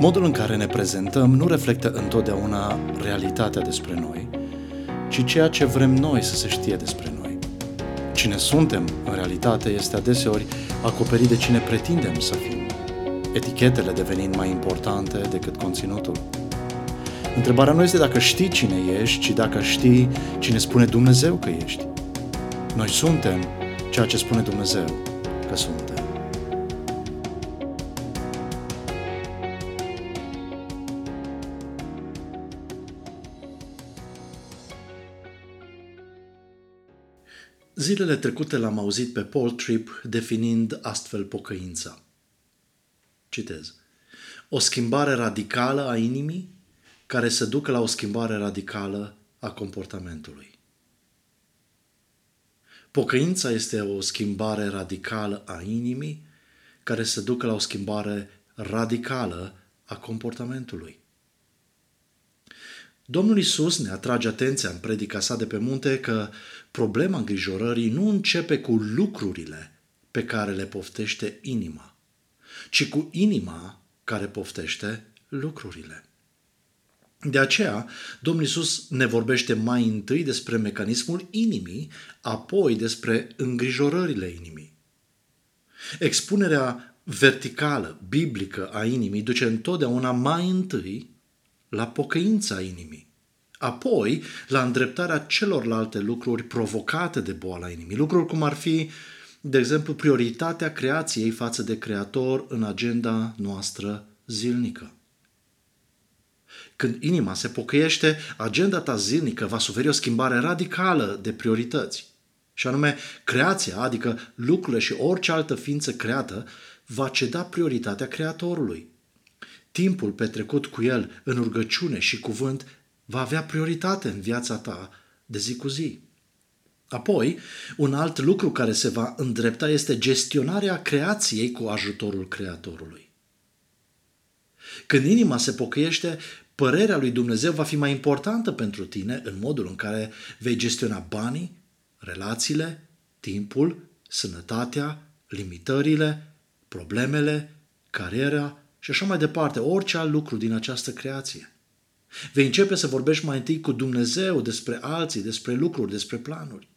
Modul în care ne prezentăm nu reflectă întotdeauna realitatea despre noi, ci ceea ce vrem noi să se știe despre noi. Cine suntem, în realitate, este adeseori acoperit de cine pretindem să fim, etichetele devenind mai importante decât conținutul. Întrebarea nu este dacă știi cine ești, ci dacă știi cine spune Dumnezeu că ești. Noi suntem ceea ce spune Dumnezeu că suntem. Zilele trecute l-am auzit pe Paul Tripp definind astfel pocăința. Citez. O schimbare radicală a inimii care să ducă la o schimbare radicală a comportamentului. Pocăința este o schimbare radicală a inimii care să ducă la o schimbare radicală a comportamentului. Domnul Isus ne atrage atenția în predica sa de pe munte că problema îngrijorării nu începe cu lucrurile pe care le poftește inima, ci cu inima care poftește lucrurile. De aceea, Domnul Isus ne vorbește mai întâi despre mecanismul inimii, apoi despre îngrijorările inimii. Expunerea verticală, biblică a inimii duce întotdeauna mai întâi la pocăința inimii, apoi la îndreptarea celorlalte lucruri provocate de boala inimii, lucruri cum ar fi, de exemplu, prioritatea creației față de Creator în agenda noastră zilnică. Când inima se pocăiește, agenda ta zilnică va suferi o schimbare radicală de priorități. Și anume, creația, adică lucrurile și orice altă ființă creată, va ceda prioritatea Creatorului. Timpul petrecut cu El în rugăciune și cuvânt va avea prioritate în viața ta de zi cu zi. Apoi, un alt lucru care se va îndrepta este gestionarea creației cu ajutorul Creatorului. Când inima se pocăiește, părerea lui Dumnezeu va fi mai importantă pentru tine în modul în care vei gestiona banii, relațiile, timpul, sănătatea, limitările, problemele, cariera și așa mai departe, orice alt lucru din această creație. Vei începe să vorbești mai întâi cu Dumnezeu despre alții, despre lucruri, despre planuri.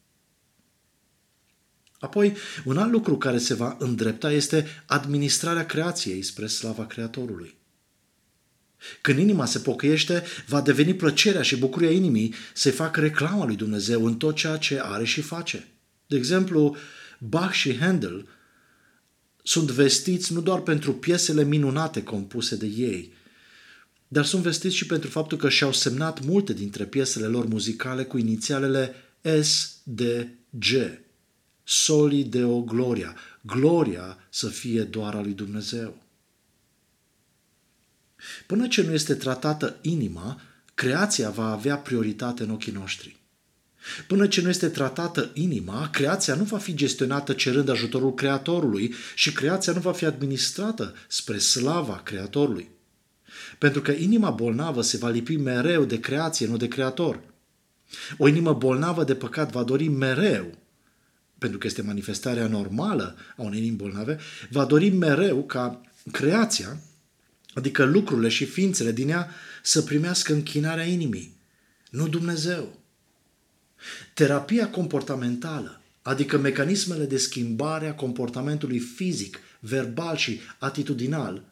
Apoi, un alt lucru care se va îndrepta este administrarea creației spre slava Creatorului. Când inima se pocăiește, va deveni plăcerea și bucuria inimii să-i facă reclama lui Dumnezeu în tot ceea ce are și face. De exemplu, Bach și Handel sunt vestiți nu doar pentru piesele minunate compuse de ei, dar sunt vestiți și pentru faptul că și-au semnat multe dintre piesele lor muzicale cu inițialele S, D, G. Soli Deo Gloria. Gloria să fie doar a lui Dumnezeu. Până ce nu este tratată inima, creația va avea prioritate în ochii noștri. Până ce nu este tratată inima, creația nu va fi gestionată cerând ajutorul Creatorului și creația nu va fi administrată spre slava Creatorului. Pentru că inima bolnavă se va lipi mereu de creație, nu de Creator. O inimă bolnavă de păcat va dori mereu, pentru că este manifestarea normală a unei inimi bolnave, va dori mereu ca creația adică lucrurile și ființele din ea, să primească închinarea inimii, nu Dumnezeu. Terapia comportamentală, adică mecanismele de schimbare a comportamentului fizic, verbal și atitudinal,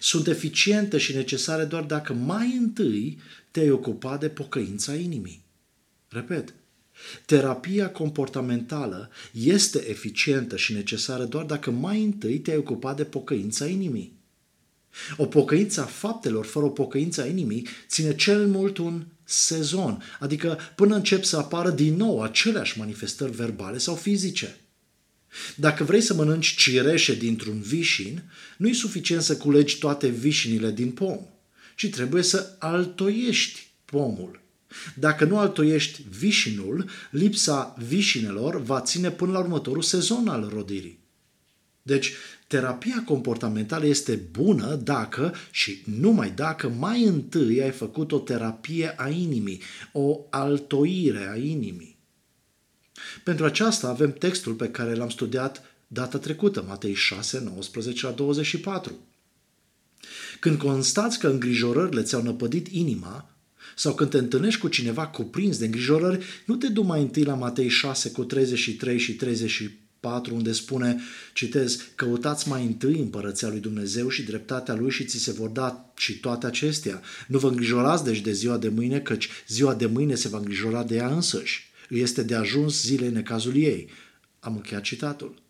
sunt eficiente și necesare doar dacă mai întâi te-ai ocupat de pocăința inimii. Repet, Terapia comportamentală este eficientă și necesară doar dacă mai întâi te-ai ocupat de pocăința inimii. O pocăință a faptelor fără o pocăință a inimii ține cel mult un sezon, adică până încep să apară din nou aceleași manifestări verbale sau fizice. Dacă vrei să mănânci cireșe dintr-un vișin, nu e suficient să culegi toate vișinile din pom, ci trebuie să altoiești pomul. Dacă nu altoiești vișinul, lipsa vișinelor va ține până la următorul sezon al rodirii. Deci, terapia comportamentală este bună dacă și numai dacă mai întâi ai făcut o terapie a inimii, o altoire a inimii. Pentru aceasta avem textul pe care l-am studiat data trecută, Matei 6, 19 la 24. Când constați că îngrijorările ți-au năpădit inima, sau când te întâlnești cu cineva cuprins de îngrijorări, nu te du mai întâi la Matei 6 cu 33 și 34, unde spune, citez, căutați mai întâi împărăția lui Dumnezeu și dreptatea lui și ți se vor da și toate acestea. Nu vă îngrijorați deci de ziua de mâine, căci ziua de mâine se va îngrijora de ea însăși. Îi este de ajuns zilei necazul ei. Am încheiat citatul.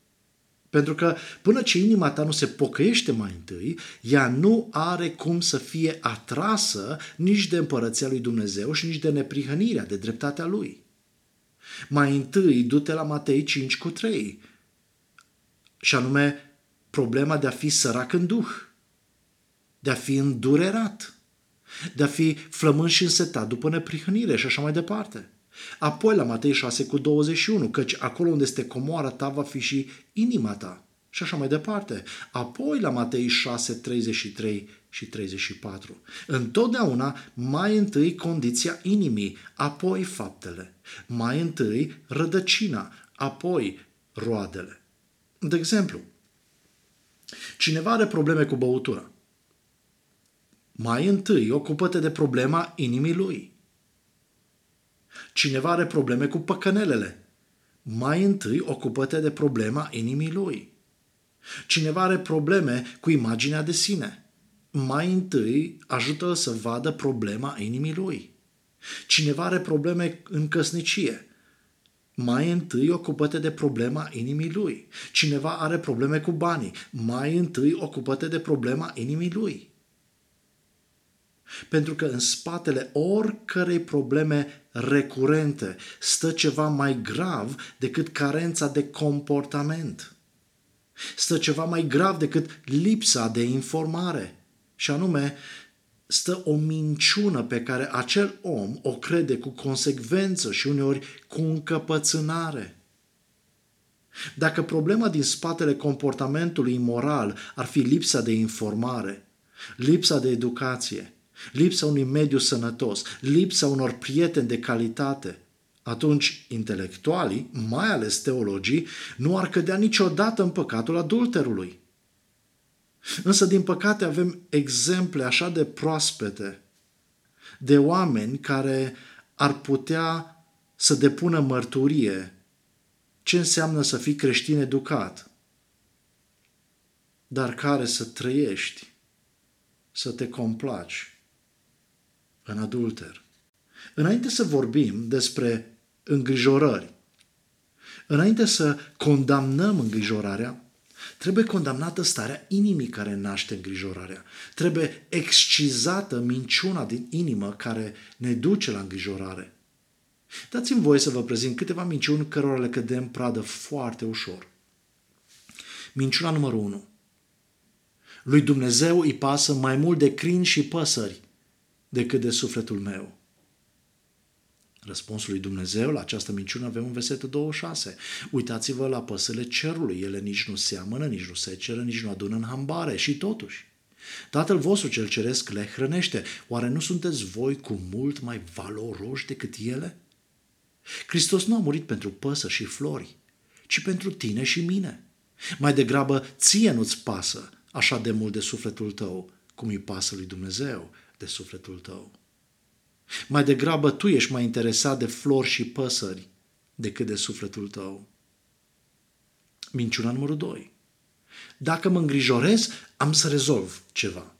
Pentru că până ce inima ta nu se pocăiește mai întâi, ea nu are cum să fie atrasă nici de împărăția lui Dumnezeu și nici de neprihănirea, de dreptatea lui. Mai întâi, du-te la Matei 5 cu 3, și anume problema de a fi sărac în duh, de a fi îndurerat, de a fi flământ și însetat după neprihănire și așa mai departe. Apoi la Matei 6 cu 21, căci acolo unde este comoara ta va fi și inima ta. Și așa mai departe. Apoi la Matei 6, 33 și 34. Întotdeauna mai întâi condiția inimii, apoi faptele. Mai întâi rădăcina, apoi roadele. De exemplu, cineva are probleme cu băutura. Mai întâi ocupă-te de problema inimii lui. Cineva are probleme cu păcănelele. Mai întâi ocupă-te de problema inimii lui. Cineva are probleme cu imaginea de sine. Mai întâi ajută să vadă problema inimii lui. Cineva are probleme în căsnicie. Mai întâi ocupă-te de problema inimii lui. Cineva are probleme cu banii. Mai întâi ocupă-te de problema inimii lui. Pentru că în spatele oricărei probleme recurente stă ceva mai grav decât carența de comportament. Stă ceva mai grav decât lipsa de informare. Și anume, stă o minciună pe care acel om o crede cu consecvență și uneori cu încăpățânare. Dacă problema din spatele comportamentului imoral ar fi lipsa de informare, lipsa de educație, lipsa unui mediu sănătos, lipsa unor prieteni de calitate, atunci intelectualii, mai ales teologii, nu ar cădea niciodată în păcatul adulterului. Însă, din păcate, avem exemple așa de proaspete de oameni care ar putea să depună mărturie ce înseamnă să fii creștin educat, dar care să trăiești, să te complaci în adulter. Înainte să vorbim despre îngrijorări, înainte să condamnăm îngrijorarea, trebuie condamnată starea inimii care naște îngrijorarea. Trebuie excizată minciuna din inimă care ne duce la îngrijorare. Dați-mi voie să vă prezint câteva minciuni cărora le cădem pradă foarte ușor. Minciuna numărul 1. Lui Dumnezeu îi pasă mai mult de crini și păsări decât de sufletul meu. Răspunsul lui Dumnezeu la această minciună avem în versetul 26. Uitați-vă la păsările cerului, ele nici nu seamănă, nici nu seceră, nici nu adună în hambare și totuși. Tatăl vostru cel ceresc le hrănește. Oare nu sunteți voi cu mult mai valoroși decât ele? Hristos nu a murit pentru păsări și flori, ci pentru tine și mine. Mai degrabă, ție nu-ți pasă așa de mult de sufletul tău, cum îi pasă lui Dumnezeu de sufletul tău. Mai degrabă tu ești mai interesat de flori și păsări decât de sufletul tău. Minciuna numărul 2. Dacă mă îngrijorez, am să rezolv ceva.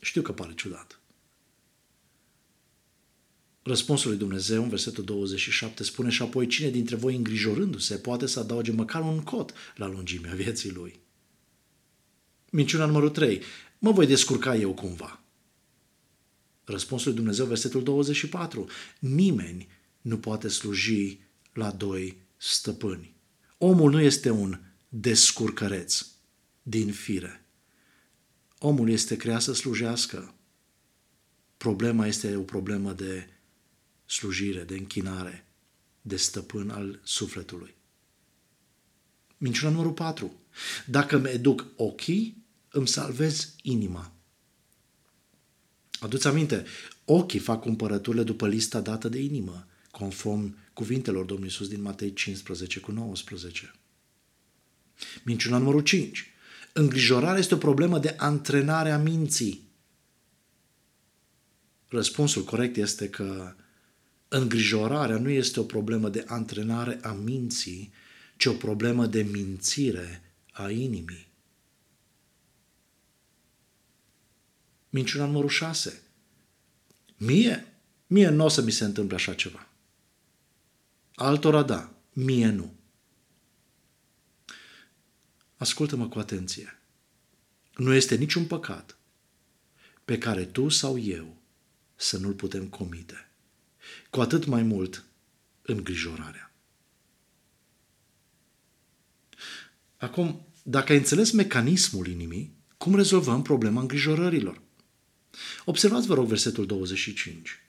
Știu că pare ciudat. Răspunsul lui Dumnezeu în versetul 27 spune și apoi cine dintre voi îngrijorându-se poate să adauge măcar un cot la lungimea vieții lui. Minciuna numărul 3 mă voi descurca eu cumva. Răspunsul lui Dumnezeu, versetul 24. Nimeni nu poate sluji la doi stăpâni. Omul nu este un descurcăreț din fire. Omul este creat să slujească. Problema este o problemă de slujire, de închinare, de stăpân al sufletului. Minciuna numărul 4. Dacă mi educ ochii, îmi salvez inima. Aduți aminte, ochii fac cumpărăturile după lista dată de inimă, conform cuvintelor Domnului Iisus din Matei 15 cu 19. Minciuna numărul 5. Îngrijorarea este o problemă de antrenare a minții. Răspunsul corect este că îngrijorarea nu este o problemă de antrenare a minții, ci o problemă de mințire a inimii. Minciuna numărul 6. Mie, mie nu o să mi se întâmple așa ceva. Altora da, mie nu. Ascultă-mă cu atenție. Nu este niciun păcat pe care tu sau eu să nu-l putem comite. Cu atât mai mult îngrijorarea. Acum, dacă ai înțeles mecanismul inimii, cum rezolvăm problema îngrijorărilor? Observați, vă rog, versetul 25.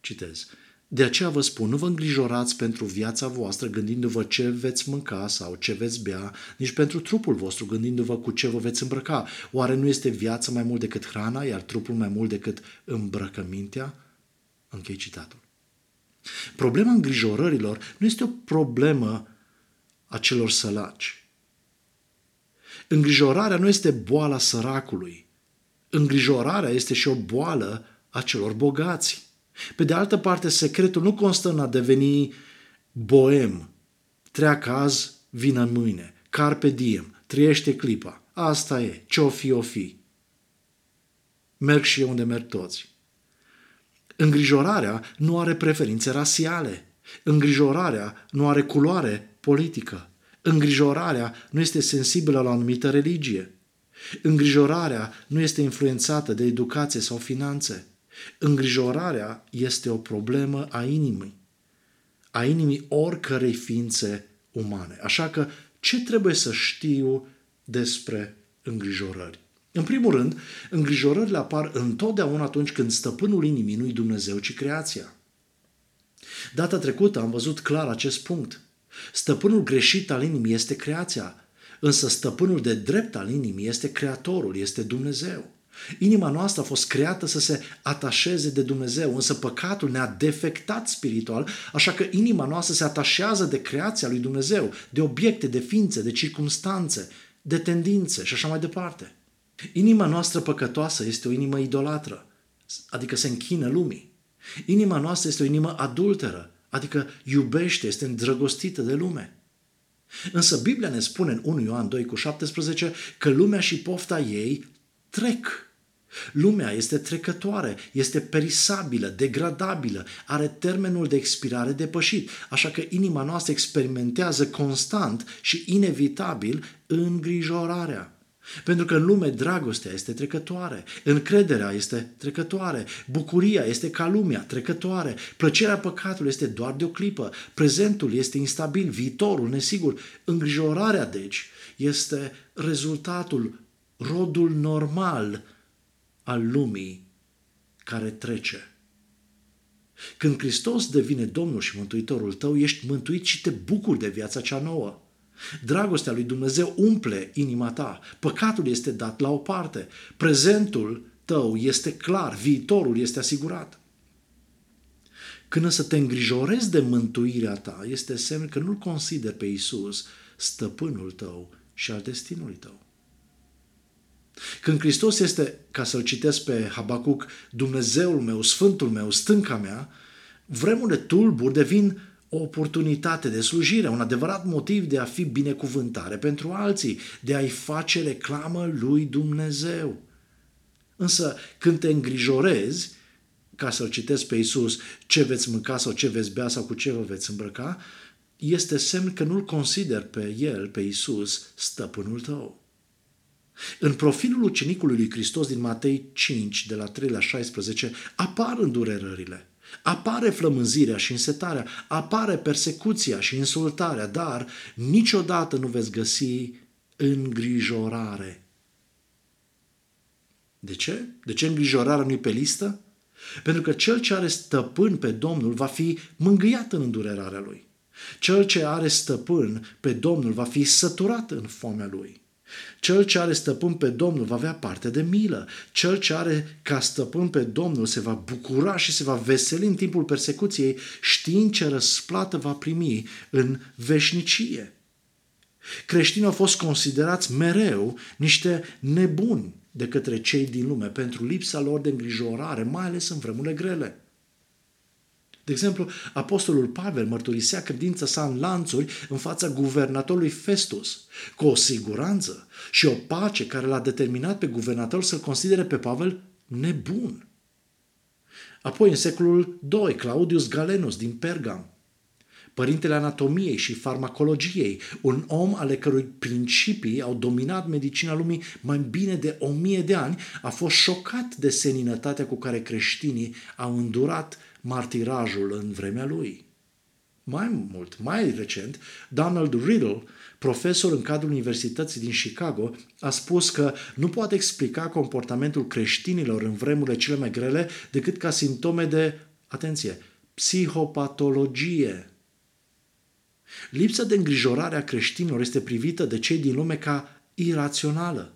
Citez. De aceea vă spun, nu vă îngrijorați pentru viața voastră gândindu-vă ce veți mânca sau ce veți bea, nici pentru trupul vostru gândindu-vă cu ce vă veți îmbrăca. Oare nu este viața mai mult decât hrana, iar trupul mai mult decât îmbrăcămintea? Închei citatul. Problema îngrijorărilor nu este o problemă a celor sălaci. Îngrijorarea nu este boala săracului. Îngrijorarea este și o boală a celor bogați. Pe de altă parte, secretul nu constă în a deveni boem. Treacă azi, vină mâine. Carpe diem. Trăiește clipa. Asta e. Ce-o fi, o fi. Merg și eu unde merg toți. Îngrijorarea nu are preferințe rasiale. Îngrijorarea nu are culoare politică. Îngrijorarea nu este sensibilă la o anumită religie. Îngrijorarea nu este influențată de educație sau finanțe. Îngrijorarea este o problemă a inimii, a inimii oricărei ființe umane. Așa că ce trebuie să știu despre îngrijorări? În primul rând, îngrijorările apar întotdeauna atunci când stăpânul inimii nu-i Dumnezeu, ci creația. Data trecută am văzut clar acest punct. Stăpânul greșit al inimii este creația, însă stăpânul de drept al inimii este creatorul, este Dumnezeu. Inima noastră a fost creată să se atașeze de Dumnezeu, însă păcatul ne-a defectat spiritual, așa că inima noastră se atașează de creația lui Dumnezeu, de obiecte, de ființe, de circumstanțe, de tendințe și așa mai departe. Inima noastră păcătoasă este o inimă idolatră, adică se închină lumii. Inima noastră este o inimă adulteră, adică iubește, este îndrăgostită de lume. Însă Biblia ne spune în 1 Ioan 2 cu 17 că lumea și pofta ei trec. Lumea este trecătoare, este perisabilă, degradabilă, are termenul de expirare depășit, așa că inima noastră experimentează constant și inevitabil îngrijorarea. Pentru că în lume dragostea este trecătoare, încrederea este trecătoare, bucuria este ca lumea, trecătoare, plăcerea păcatului este doar de o clipă, prezentul este instabil, viitorul nesigur, îngrijorarea deci este rezultatul, rodul normal al lumii care trece. Când Hristos devine Domnul și Mântuitorul tău, ești mântuit și te bucuri de viața cea nouă. Dragostea lui Dumnezeu umple inima ta. Păcatul este dat la o parte. Prezentul tău este clar, viitorul este asigurat. Când să te îngrijorezi de mântuirea ta, este semn că nu-L consideri pe Isus stăpânul tău și al destinului tău. Când Hristos este, ca să-l citesc pe Habacuc, Dumnezeul meu, Sfântul meu, stânca mea, vremurile tulburi devin o oportunitate de slujire, un adevărat motiv de a fi binecuvântare pentru alții, de a-i face reclamă lui Dumnezeu. Însă, când te îngrijorezi, ca să-l citesc pe Iisus, ce veți mânca sau ce veți bea sau cu ce vă veți îmbrăca, este semn că nu-l consider pe el, pe Iisus, stăpânul tău. În profilul ucenicului lui Hristos din Matei 5, de la 3 la 16, apar îndurerările. Apare flămânzirea și însetarea, apare persecuția și insultarea, dar niciodată nu veți găsi îngrijorare. De ce? De ce îngrijorarea nu-i pe listă? Pentru că cel ce are stăpân pe Domnul va fi mângâiat în îndurerarea lui. Cel ce are stăpân pe Domnul va fi săturat în foamea lui. Cel ce are stăpân pe Domnul va avea parte de milă. Cel ce are ca stăpân pe Domnul se va bucura și se va veseli în timpul persecuției, știind ce răsplată va primi în veșnicie. Creștinii au fost considerați mereu niște nebuni de către cei din lume pentru lipsa lor de îngrijorare, mai ales în vremurile grele. De exemplu, apostolul Pavel mărturisea credința sa în lanțuri în fața guvernatorului Festus, cu o siguranță și o pace care l-a determinat pe guvernator să-l considere pe Pavel nebun. Apoi, în secolul II, Claudius Galenus din Pergam, părintele anatomiei și farmacologiei, un om ale cărui principii au dominat medicina lumii mai bine de o mie de ani, a fost șocat de seninătatea cu care creștinii au îndurat martirajul în vremea lui. Mai mult, mai recent, Donald Riddle, profesor în cadrul Universității din Chicago, a spus că nu poate explica comportamentul creștinilor în vremurile cele mai grele decât ca simptome de, atenție, psihopatologie. Lipsa de îngrijorare a creștinilor este privită de cei din lume ca irațională.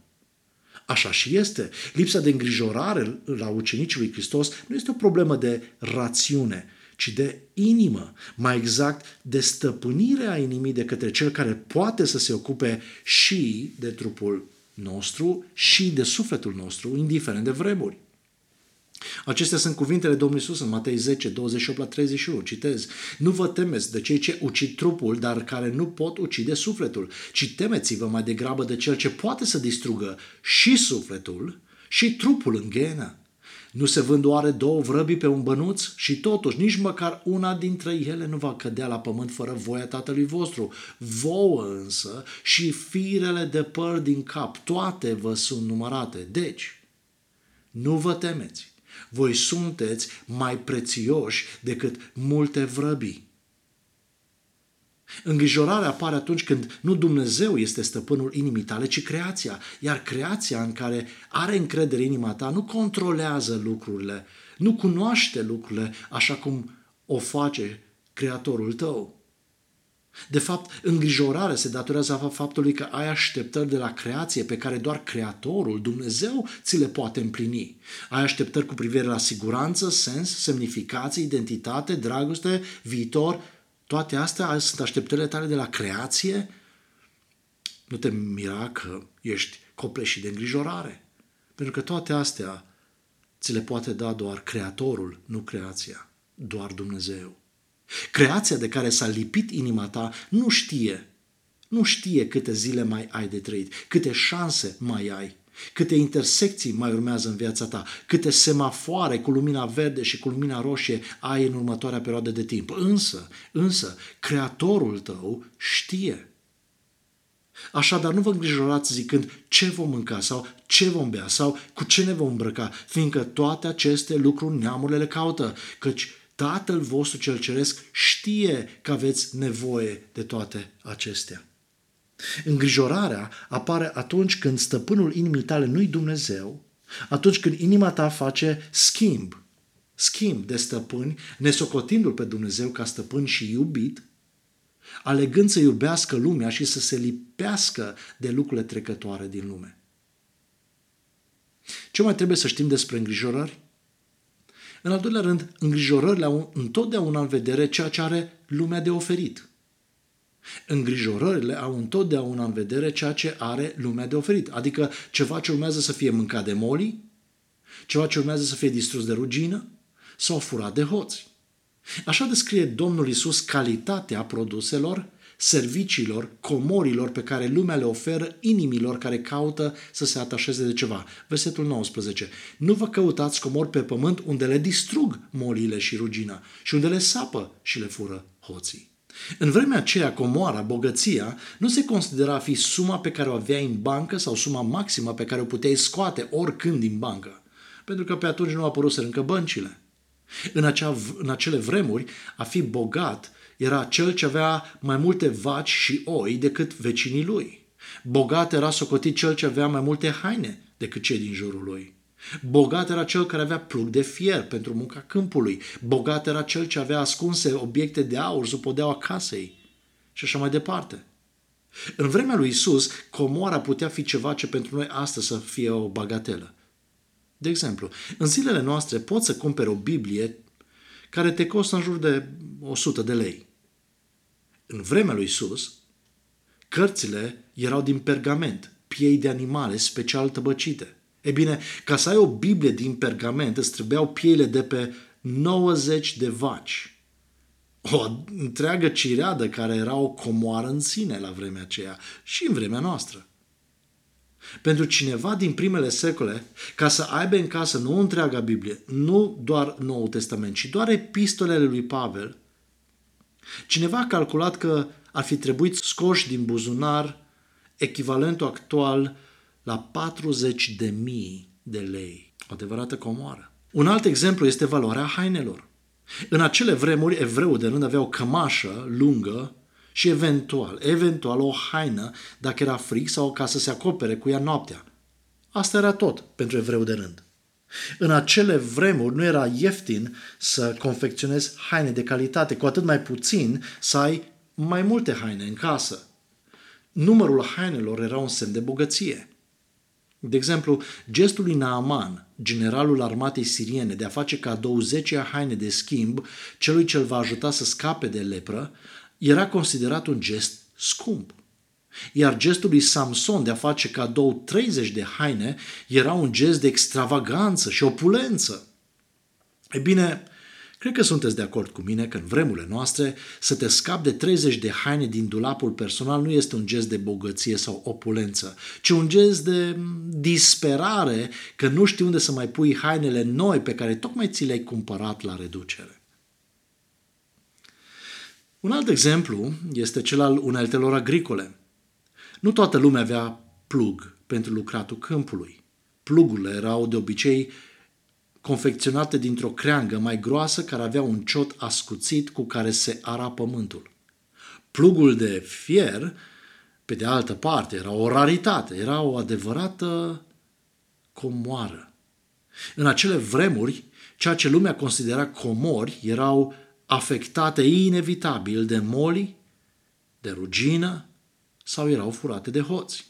Așa și este. Lipsa de îngrijorare la ucenicii lui Hristos nu este o problemă de rațiune, ci de inimă, mai exact de stăpânirea inimii de către cel care poate să se ocupe și de trupul nostru și de sufletul nostru, indiferent de vremuri. Acestea sunt cuvintele Domnului Iisus în Matei 10, 28 la 31. Citez. Nu vă temeți de cei ce ucid trupul, dar care nu pot ucide sufletul, ci temeți-vă mai degrabă de cel ce poate să distrugă și sufletul și trupul în ghenă. Nu se vând oare două vrăbii pe un bănuț? Și totuși, nici măcar una dintre ele nu va cădea la pământ fără voia Tatălui vostru. Vouă însă și firele de păr din cap, toate vă sunt numărate. Deci, nu vă temeți voi sunteți mai prețioși decât multe vrăbii. Îngrijorarea apare atunci când nu Dumnezeu este stăpânul inimii tale, ci creația. Iar creația în care are încredere inima ta nu controlează lucrurile, nu cunoaște lucrurile așa cum o face Creatorul tău. De fapt, îngrijorarea se datorează faptului că ai așteptări de la creație pe care doar Creatorul, Dumnezeu, ți le poate împlini. Ai așteptări cu privire la siguranță, sens, semnificație, identitate, dragoste, viitor. Toate astea sunt așteptările tale de la creație. Nu te mira că ești copleșit de îngrijorare. Pentru că toate astea ți le poate da doar Creatorul, nu creația, doar Dumnezeu. Creația de care s-a lipit inima ta nu știe, nu știe câte zile mai ai de trăit, câte șanse mai ai, câte intersecții mai urmează în viața ta, câte semafoare cu lumina verde și cu lumina roșie ai în următoarea perioadă de timp. Însă, însă, Creatorul tău știe. Așadar, nu vă îngrijorați zicând ce vom mânca sau ce vom bea sau cu ce ne vom îmbrăca, fiindcă toate aceste lucruri neamurile le caută, căci Tatăl vostru cel ceresc știe că aveți nevoie de toate acestea. Îngrijorarea apare atunci când stăpânul inimii tale nu-i Dumnezeu, atunci când inima ta face schimb, schimb de stăpâni, nesocotindu-L pe Dumnezeu ca stăpân și iubit, alegând să iubească lumea și să se lipească de lucrurile trecătoare din lume. Ce mai trebuie să știm despre îngrijorări? În al doilea rând, îngrijorările au întotdeauna în vedere ceea ce are lumea de oferit. Îngrijorările au întotdeauna în vedere ceea ce are lumea de oferit, adică ceva ce urmează să fie mâncat de moli, ceva ce urmează să fie distrus de rugină sau furat de hoți. Așa descrie Domnul Isus calitatea produselor serviciilor, comorilor pe care lumea le oferă inimilor care caută să se atașeze de ceva. Versetul 19. Nu vă căutați comori pe pământ unde le distrug molile și rugina și unde le sapă și le fură hoții. În vremea aceea, comoara, bogăția, nu se considera a fi suma pe care o aveai în bancă sau suma maximă pe care o puteai scoate oricând din bancă. Pentru că pe atunci nu au apărut să încă băncile. În, acea, în acele vremuri, a fi bogat era cel ce avea mai multe vaci și oi decât vecinii lui. Bogat era socotit cel ce avea mai multe haine decât cei din jurul lui. Bogat era cel care avea plug de fier pentru munca câmpului. Bogat era cel ce avea ascunse obiecte de aur sub podeaua casei. Și așa mai departe. În vremea lui Isus, comoara putea fi ceva ce pentru noi astăzi să fie o bagatelă. De exemplu, în zilele noastre poți să cumperi o Biblie care te costă în jur de 100 de lei. În vremea lui Isus, Cărțile erau din pergament, piei de animale special tăbăcite. E bine, ca să ai o Biblie din pergament, îți trebuiau pieile de pe 90 de vaci. O întreagă cireadă care era o comoară în sine la vremea aceea și în vremea noastră. Pentru cineva din primele secole, ca să aibă în casă nu întreaga Biblie, nu doar Noul Testament, ci doar epistolele lui Pavel, cineva a calculat că ar fi trebuit scoși din buzunar echivalentul actual la 40 de mii de lei. O adevărată comoară. Un alt exemplu este valoarea hainelor. În acele vremuri, evreul de rând avea o cămașă lungă și eventual, eventual o haină dacă era frig sau ca să se acopere cu ea noaptea. Asta era tot pentru evreu de rând. În acele vremuri nu era ieftin să confecționezi haine de calitate, cu atât mai puțin să ai mai multe haine în casă. Numărul hainelor era un semn de bogăție. De exemplu, gestul lui Naaman, generalul armatei siriene, de a face cadou 10 haine de schimb celui ce îl va ajuta să scape de lepră, era considerat un gest scump. Iar gestul lui Samson de a face cadou 30 de haine era un gest de extravaganță și opulență. E bine, cred că sunteți de acord cu mine că în vremurile noastre să te scapi de 30 de haine din dulapul personal nu este un gest de bogăție sau opulență, ci un gest de disperare că nu știi unde să mai pui hainele noi pe care tocmai ți le-ai cumpărat la reducere. Un alt exemplu este cel al uneltelor agricole. Nu toată lumea avea plug pentru lucratul câmpului. Plugurile erau de obicei confecționate dintr-o creangă mai groasă care avea un ciot ascuțit cu care se ara pământul. Plugul de fier, pe de altă parte, era o raritate, era o adevărată comoară. În acele vremuri, ceea ce lumea considera comori erau afectate inevitabil de moli, de rugină sau erau furate de hoți.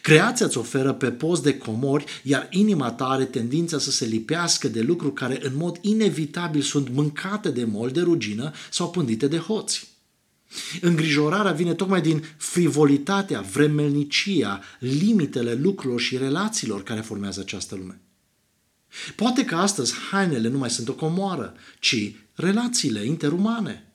Creația îți oferă pe post de comori, iar inima ta are tendința să se lipească de lucruri care în mod inevitabil sunt mâncate de moli, de rugină sau pândite de hoți. Îngrijorarea vine tocmai din frivolitatea, vremelnicia, limitele lucrurilor și relațiilor care formează această lume. Poate că astăzi hainele nu mai sunt o comoară, ci relațiile interumane.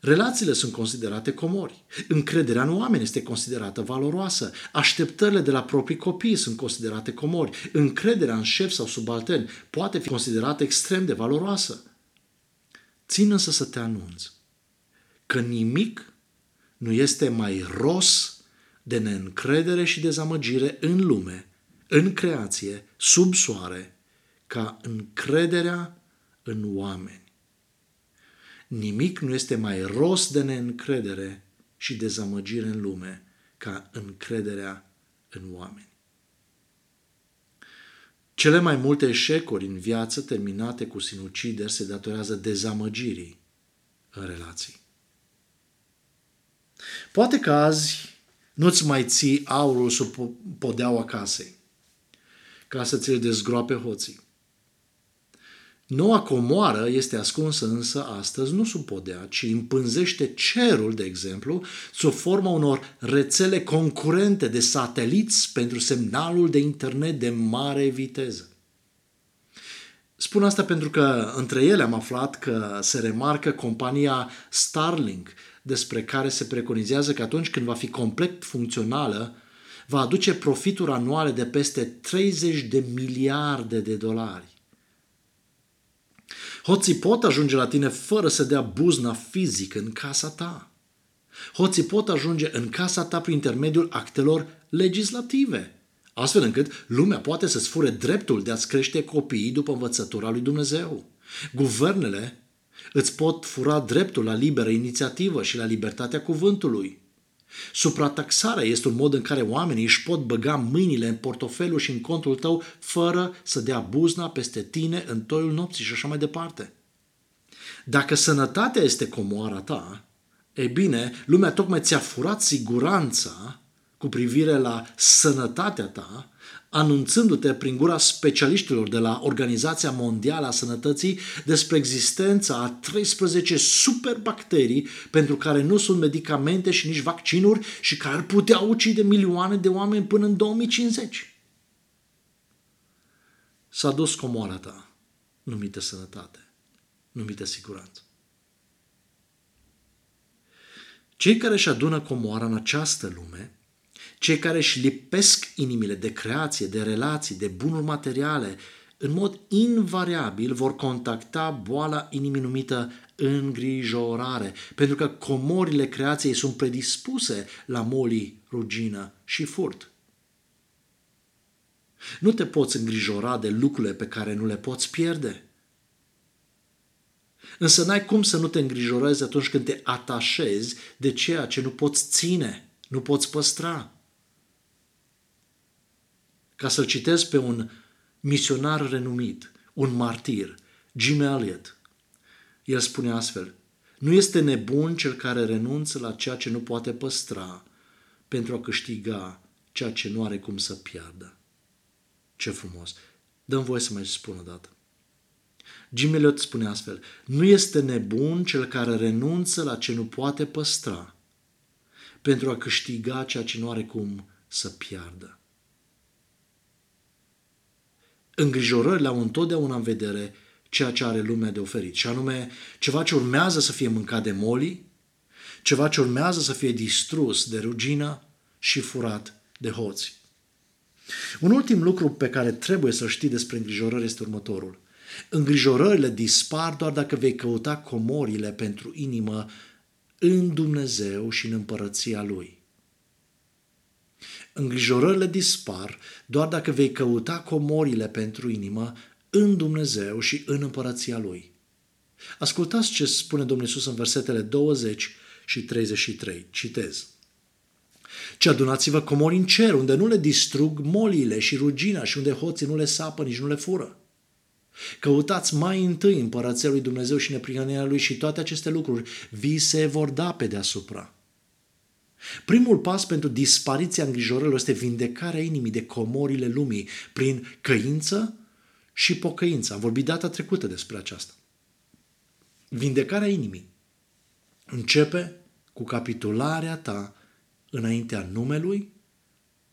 Relațiile sunt considerate comori. Încrederea în oameni este considerată valoroasă. Așteptările de la proprii copii sunt considerate comori. Încrederea în șef sau subaltern poate fi considerată extrem de valoroasă. Țin însă să te anunț că nimic nu este mai ros de neîncredere și dezamăgire în lume în creație, sub soare, ca încrederea în oameni. Nimic nu este mai rost de neîncredere și dezamăgire în lume ca încrederea în oameni. Cele mai multe eșecuri în viață terminate cu sinucideri se datorează dezamăgirii în relații. Poate că azi nu-ți mai ții aurul sub podeaua casei ca să ți-l dezgroape hoții. Noua comoară este ascunsă însă astăzi nu sub podea, ci împânzește cerul, de exemplu, sub forma unor rețele concurente de sateliți pentru semnalul de internet de mare viteză. Spun asta pentru că între ele am aflat că se remarcă compania Starlink, despre care se preconizează că atunci când va fi complet funcțională, va aduce profituri anuale de peste 30 de miliarde de dolari. Hoții pot ajunge la tine fără să dea buzna fizic în casa ta. Hoții pot ajunge în casa ta prin intermediul actelor legislative, astfel încât lumea poate să-ți fure dreptul de a-ți crește copiii după învățătura lui Dumnezeu. Guvernele îți pot fura dreptul la liberă inițiativă și la libertatea cuvântului. Suprataxarea este un mod în care oamenii își pot băga mâinile în portofelul și în contul tău fără să dea buzna peste tine în toiul nopții și așa mai departe. Dacă sănătatea este comoara ta, e bine, lumea tocmai ți-a furat siguranța cu privire la sănătatea ta, anunțându-te prin gura specialiștilor de la Organizația Mondială a Sănătății despre existența a 13 superbacterii pentru care nu sunt medicamente și nici vaccinuri și care ar putea ucide milioane de oameni până în 2050. S-a dus comoara ta, numită sănătate, numită siguranță. Cei care își adună comoara în această lume cei care își lipesc inimile de creație, de relații, de bunuri materiale, în mod invariabil vor contacta boala inimii numită îngrijorare, pentru că comorile creației sunt predispuse la molii, rugină și furt. Nu te poți îngrijora de lucrurile pe care nu le poți pierde. Însă n-ai cum să nu te îngrijorezi atunci când te atașezi de ceea ce nu poți ține, nu poți păstra. Ca să-l citez pe un misionar renumit, un martir, Jim Elliot. El spune astfel, nu este nebun cel care renunță la ceea ce nu poate păstra pentru a câștiga ceea ce nu are cum să piardă. Ce frumos! Dăm voie să mai spun o dată. Jim Elliot spune astfel, nu este nebun cel care renunță la ce nu poate păstra pentru a câștiga ceea ce nu are cum să piardă. Îngrijorările au întotdeauna în vedere ceea ce are lumea de oferit, și anume ceva ce urmează să fie mâncat de moli, ceva ce urmează să fie distrus de rugină și furat de hoți. Un ultim lucru pe care trebuie să știi despre îngrijorări este următorul. Îngrijorările dispar doar dacă vei căuta comorile pentru inimă în Dumnezeu și în împărăția Lui. Îngrijorările dispar doar dacă vei căuta comorile pentru inimă în Dumnezeu și în împărăția Lui. Ascultați ce spune Domnul Iisus în versetele 20 și 33. Citez. Ce adunați-vă comori în cer, unde nu le distrug moliile și rugina și unde hoții nu le sapă, nici nu le fură. Căutați mai întâi împărăția lui Dumnezeu și neprihănirea lui și toate aceste lucruri vi se vor da pe deasupra. Primul pas pentru dispariția îngrijorărilor este vindecarea inimii de comorile lumii prin căință și pocăință. Am vorbit data trecută despre aceasta. Vindecarea inimii începe cu capitularea ta înaintea numelui,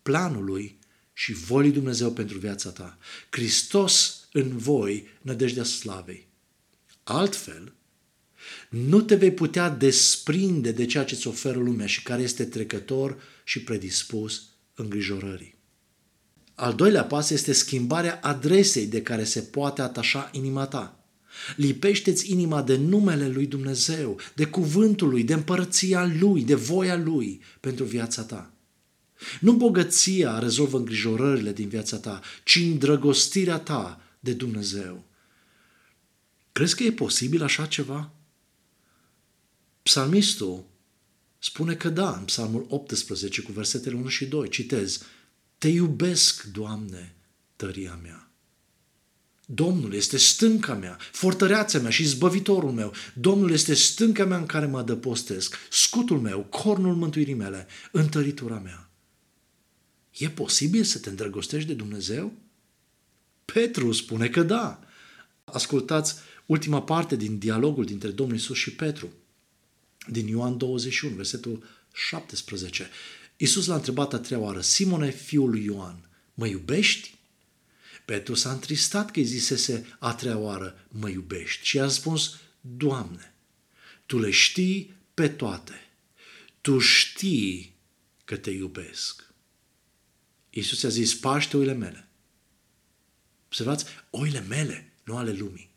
planului și volii Dumnezeu pentru viața ta. Hristos în voi, nădejdea slavei. Altfel, nu te vei putea desprinde de ceea ce îți oferă lumea și care este trecător și predispus îngrijorării. Al doilea pas este schimbarea adresei de care se poate atașa inima ta. Lipește-ți inima de numele lui Dumnezeu, de cuvântul lui, de împărăția lui, de voia lui pentru viața ta. Nu bogăția rezolvă îngrijorările din viața ta, ci îndrăgostirea ta de Dumnezeu. Crezi că e posibil așa ceva? Psalmistul spune că da, în Psalmul 18 cu versetele 1 și 2, citez, Te iubesc, Doamne, tăria mea. Domnul este stânca mea, fortăreața mea și zbăvitorul meu. Domnul este stânca mea în care mă adăpostesc, scutul meu, cornul mântuirii mele, întăritura mea. E posibil să te îndrăgostești de Dumnezeu? Petru spune că da. Ascultați ultima parte din dialogul dintre Domnul Isus și Petru din Ioan 21, versetul 17. Iisus l-a întrebat a treia oară, Simone, fiul lui Ioan, mă iubești? Petru s-a întristat că îi zisese a treia oară, mă iubești? Și a răspuns, Doamne, Tu le știi pe toate. Tu știi că te iubesc. Iisus a zis, paște oile mele. Observați, oile mele, nu ale lumii.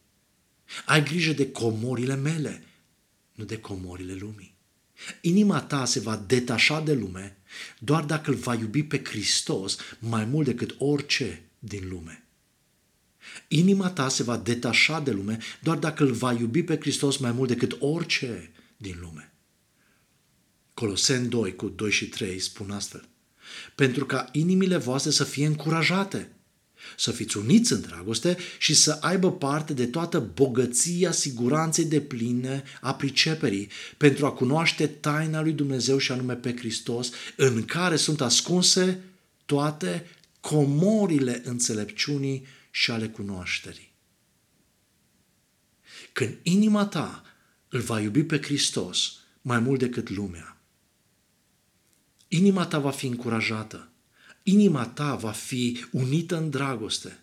Ai grijă de comorile mele, nu de comorile lumii. Inima ta se va detașa de lume doar dacă îl va iubi pe Hristos mai mult decât orice din lume. Inima ta se va detașa de lume doar dacă îl va iubi pe Hristos mai mult decât orice din lume. Colosen 2 cu 2 și 3 spun astfel. Pentru ca inimile voastre să fie încurajate. Să fiți uniți în dragoste și să aibă parte de toată bogăția siguranței de pline a priceperii pentru a cunoaște taina lui Dumnezeu și anume pe Hristos, în care sunt ascunse toate comorile înțelepciunii și ale cunoașterii. Când inima ta îl va iubi pe Hristos mai mult decât lumea, inima ta va fi încurajată, inima ta va fi unită în dragoste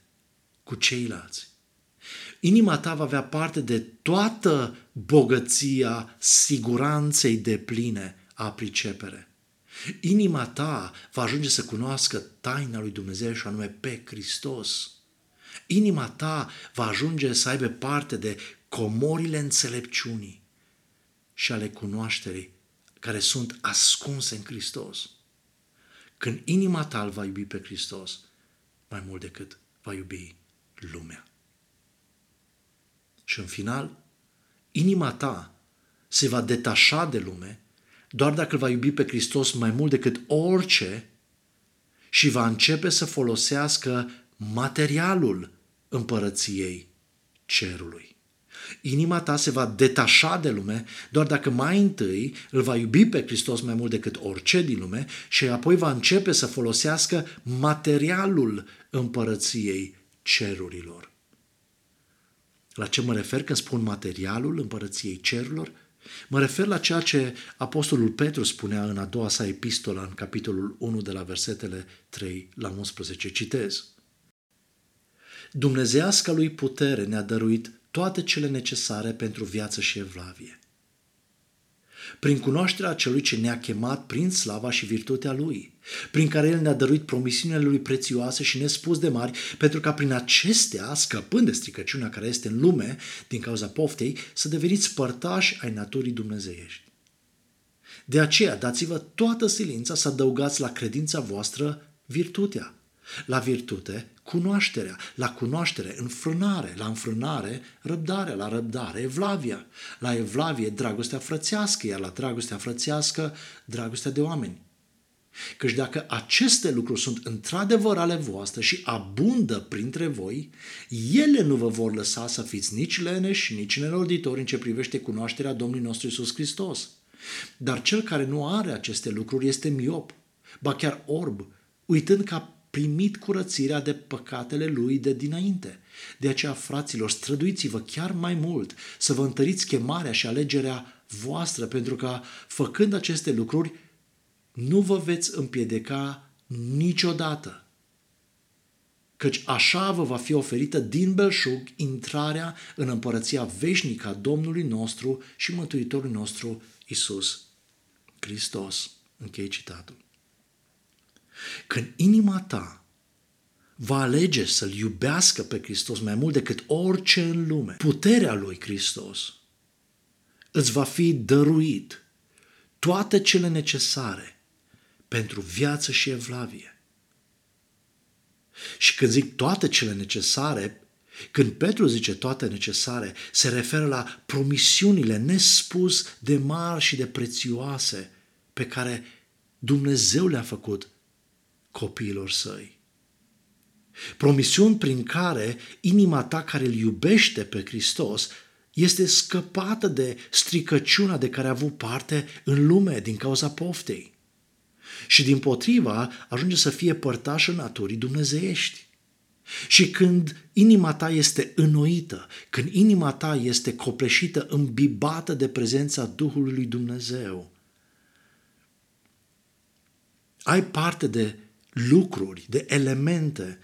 cu ceilalți. Inima ta va avea parte de toată bogăția siguranței de pline a pricepere. Inima ta va ajunge să cunoască taina lui Dumnezeu și anume pe Hristos. Inima ta va ajunge să aibă parte de comorile înțelepciunii și ale cunoașterii care sunt ascunse în Hristos. Când inima ta îl va iubi pe Hristos, mai mult decât va iubi lumea. Și în final, inima ta se va detașa de lume doar dacă îl va iubi pe Hristos mai mult decât orice și va începe să folosească materialul împărăției cerului. Inima ta se va detașa de lume doar dacă mai întâi îl va iubi pe Hristos mai mult decât orice din lume și apoi va începe să folosească materialul împărăției cerurilor. La ce mă refer când spun materialul împărăției cerurilor? Mă refer la ceea ce Apostolul Petru spunea în a doua sa epistolă, în capitolul 1 de la versetele 3 la 11. Citez. Dumnezeasca lui putere ne-a dăruit toate cele necesare pentru viață și evlavie. Prin cunoașterea celui ce ne-a chemat prin slava și virtutea lui, prin care el ne-a dăruit promisiunile lui prețioase și nespus de mari, pentru ca prin acestea, scăpând de stricăciunea care este în lume, din cauza poftei, să deveniți părtași ai naturii dumnezeiești. De aceea dați-vă toată silința să adăugați la credința voastră virtutea, la virtute, cunoașterea, la cunoaștere, înfrânare, la înfrânare, răbdare, la răbdare, evlavia, la evlavie, dragostea frățească, iar la dragostea frățească, dragostea de oameni. Căci dacă aceste lucruri sunt într-adevăr ale voastre și abundă printre voi, ele nu vă vor lăsa să fiți nici leneși, nici neloditori în ce privește cunoașterea Domnului nostru Isus Hristos. Dar cel care nu are aceste lucruri este miop, ba chiar orb, uitând ca primit curățirea de păcatele lui de dinainte. De aceea, fraților, străduiți-vă chiar mai mult să vă întăriți chemarea și alegerea voastră, pentru că, făcând aceste lucruri, nu vă veți împiedica niciodată. Căci așa vă va fi oferită din belșug intrarea în împărăția veșnică a Domnului nostru și Mântuitorului nostru, Isus Hristos. Închei citatul. Când inima ta va alege să-L iubească pe Hristos mai mult decât orice în lume, puterea lui Hristos îți va fi dăruit toate cele necesare pentru viață și evlavie. Și când zic toate cele necesare, când Petru zice toate necesare, se referă la promisiunile nespus de mari și de prețioase pe care Dumnezeu le-a făcut copiilor săi. Promisiuni prin care inima ta care îl iubește pe Hristos este scăpată de stricăciunea de care a avut parte în lume din cauza poftei. Și din potriva ajunge să fie părtașă naturii dumnezeiești. Și când inima ta este înnoită, când inima ta este copleșită, îmbibată de prezența Duhului lui Dumnezeu, ai parte de lucruri, de elemente,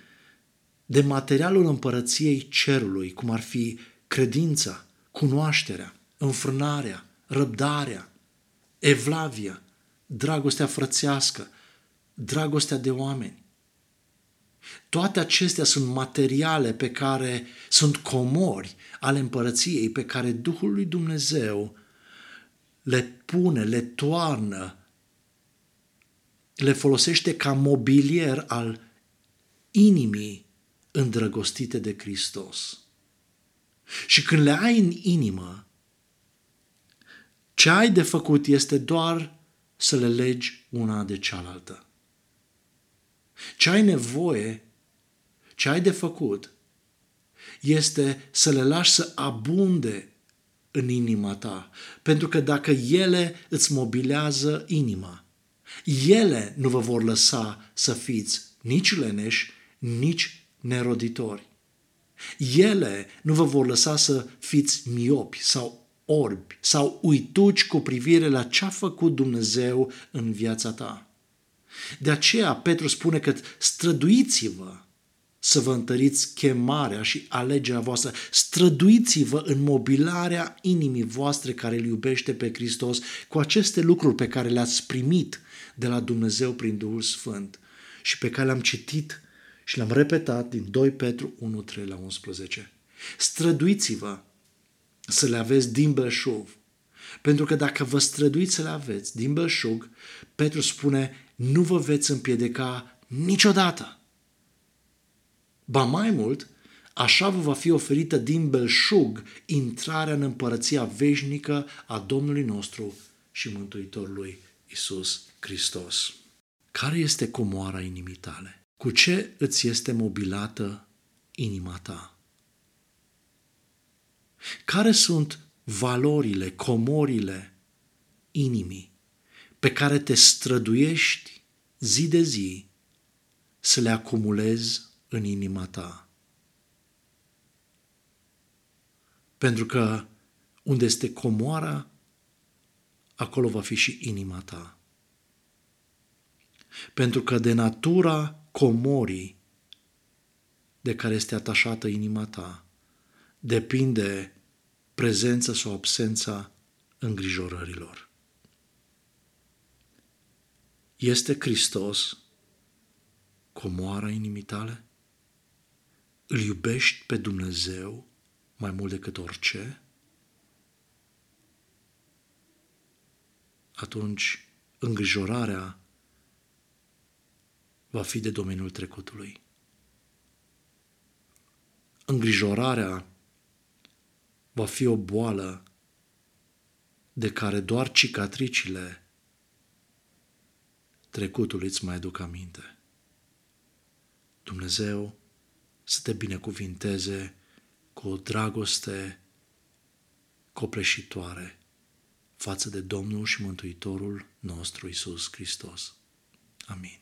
de materialul împărăției cerului, cum ar fi credința, cunoașterea, înfrânarea, răbdarea, evlavia, dragostea frățească, dragostea de oameni. Toate acestea sunt materiale pe care sunt comori ale împărăției pe care Duhul lui Dumnezeu le pune, le toarnă le folosește ca mobilier al inimii îndrăgostite de Hristos. Și când le ai în inimă, ce ai de făcut este doar să le legi una de cealaltă. Ce ai nevoie, ce ai de făcut este să le lași să abunde în inima ta. Pentru că dacă ele îți mobilează inima, ele nu vă vor lăsa să fiți nici leneși, nici neroditori. Ele nu vă vor lăsa să fiți miopi sau orbi sau uituci cu privire la ce a făcut Dumnezeu în viața ta. De aceea Petru spune că străduiți-vă să vă întăriți chemarea și alegerea voastră. Străduiți-vă în mobilarea inimii voastre care îl iubește pe Hristos cu aceste lucruri pe care le-ați primit de la Dumnezeu prin Duhul Sfânt și pe care le-am citit și le-am repetat din 2 Petru 1, 3 la 11. Străduiți-vă să le aveți din belșug. Pentru că dacă vă străduiți să le aveți din belșug, Petru spune, nu vă veți împiedica niciodată. Ba mai mult, așa vă va fi oferită din belșug intrarea în împărăția veșnică a Domnului nostru și Mântuitorului Isus Hristos. Care este comoara inimii tale? Cu ce îți este mobilată inima ta? Care sunt valorile, comorile inimii pe care te străduiești zi de zi să le acumulezi în inima ta. Pentru că unde este comoara, acolo va fi și inima ta. Pentru că de natura comorii de care este atașată inima ta, depinde prezența sau absența îngrijorărilor. Este Hristos comoara inimii tale? îl iubești pe Dumnezeu mai mult decât orice, atunci îngrijorarea va fi de domeniul trecutului. Îngrijorarea va fi o boală de care doar cicatricile trecutului îți mai aduc aminte. Dumnezeu să te binecuvinteze cu o dragoste copleșitoare față de Domnul și Mântuitorul nostru Isus Hristos. Amin.